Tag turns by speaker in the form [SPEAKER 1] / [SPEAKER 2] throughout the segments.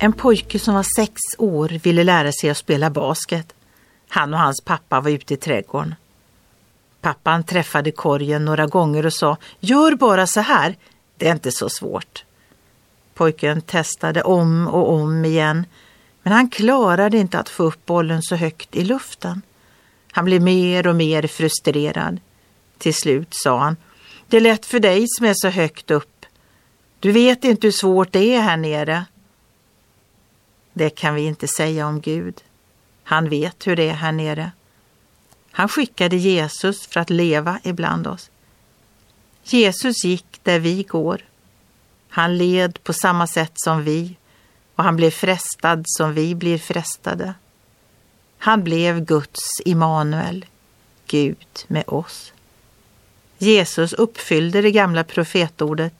[SPEAKER 1] En pojke som var sex år ville lära sig att spela basket. Han och hans pappa var ute i trädgården. Pappan träffade korgen några gånger och sa Gör bara så här, det är inte så svårt. Pojken testade om och om igen men han klarade inte att få upp bollen så högt i luften. Han blev mer och mer frustrerad. Till slut sa han Det är lätt för dig som är så högt upp. Du vet inte hur svårt det är här nere. Det kan vi inte säga om Gud. Han vet hur det är här nere. Han skickade Jesus för att leva ibland oss. Jesus gick där vi går. Han led på samma sätt som vi och han blev frestad som vi blir frestade. Han blev Guds Immanuel, Gud med oss. Jesus uppfyllde det gamla profetordet.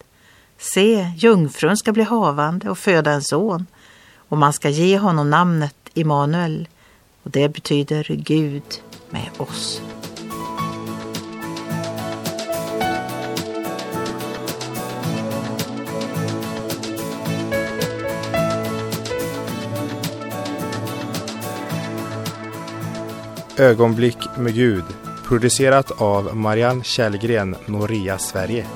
[SPEAKER 1] Se, jungfrun ska bli havande och föda en son och man ska ge honom namnet Immanuel och det betyder Gud med oss.
[SPEAKER 2] Ögonblick med Gud producerat av Marianne Källgren, Noria Sverige.